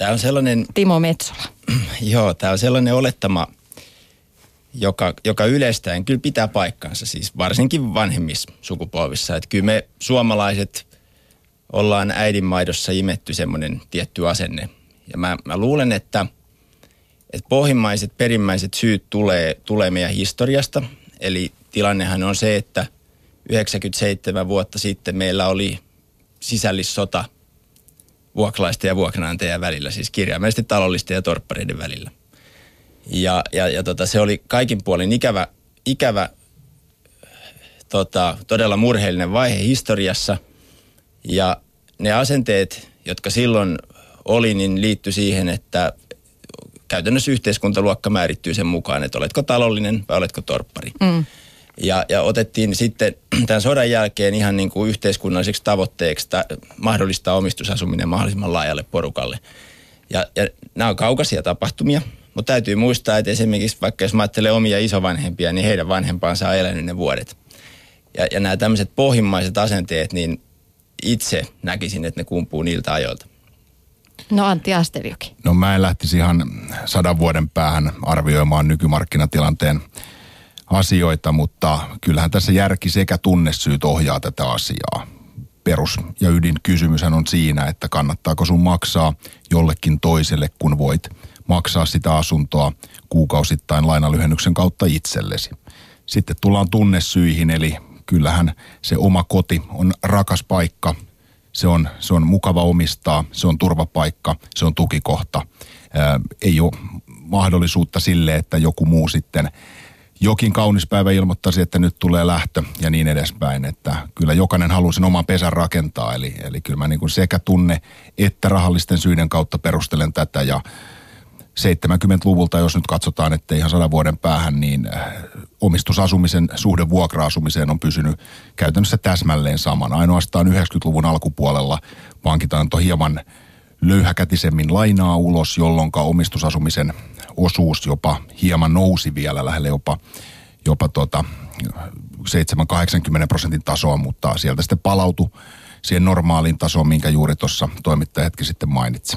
Tämä on sellainen... Timo Metsola. Joo, tämä on sellainen olettama, joka, joka yleistäen kyllä pitää paikkansa, siis varsinkin vanhemmissa sukupolvissa. Että kyllä me suomalaiset ollaan äidinmaidossa imetty semmoinen tietty asenne. Ja mä, mä luulen, että, että pohjimmaiset, perimmäiset syyt tulee, tulee meidän historiasta. Eli tilannehan on se, että 97 vuotta sitten meillä oli sisällissota vuokralaisten ja vuokranantajien välillä, siis kirjaimellisesti talollisten ja torppareiden välillä. Ja, ja, ja tota, se oli kaikin puolin ikävä, ikävä tota, todella murheellinen vaihe historiassa. Ja ne asenteet, jotka silloin oli, niin liittyi siihen, että käytännössä yhteiskuntaluokka määrittyy sen mukaan, että oletko talollinen vai oletko torppari. Mm. Ja, ja otettiin sitten tämän sodan jälkeen ihan niin kuin yhteiskunnalliseksi tavoitteeksi ta, mahdollistaa omistusasuminen mahdollisimman laajalle porukalle. Ja, ja nämä on kaukaisia tapahtumia, mutta täytyy muistaa, että esimerkiksi vaikka jos mä ajattelen omia isovanhempia, niin heidän vanhempansa on elänyt ne vuodet. Ja, ja nämä tämmöiset pohjimmaiset asenteet, niin itse näkisin, että ne kumpuu niiltä ajoilta. No Antti Asterjoki. No mä en lähtisi ihan sadan vuoden päähän arvioimaan nykymarkkinatilanteen asioita, mutta kyllähän tässä järki sekä tunnesyyt ohjaa tätä asiaa. Perus- ja ydinkysymyshän on siinä, että kannattaako sun maksaa jollekin toiselle, kun voit maksaa sitä asuntoa kuukausittain lainalyhennyksen kautta itsellesi. Sitten tullaan tunnesyihin, eli kyllähän se oma koti on rakas paikka, se on, se on mukava omistaa, se on turvapaikka, se on tukikohta. Ää, ei ole mahdollisuutta sille, että joku muu sitten jokin kaunis päivä ilmoittaisi, että nyt tulee lähtö ja niin edespäin. Että kyllä jokainen haluaa sen oman pesän rakentaa. Eli, eli kyllä mä niin kuin sekä tunne että rahallisten syiden kautta perustelen tätä. Ja 70-luvulta, jos nyt katsotaan, että ihan sadan vuoden päähän, niin äh, omistusasumisen suhde vuokra-asumiseen on pysynyt käytännössä täsmälleen saman. Ainoastaan 90-luvun alkupuolella pankit antoi hieman löyhäkätisemmin lainaa ulos, jolloin omistusasumisen osuus jopa hieman nousi vielä lähelle jopa, jopa tuota 7-80 prosentin tasoa, mutta sieltä sitten palautui siihen normaaliin tasoon, minkä juuri tuossa toimittaja hetki sitten mainitsi.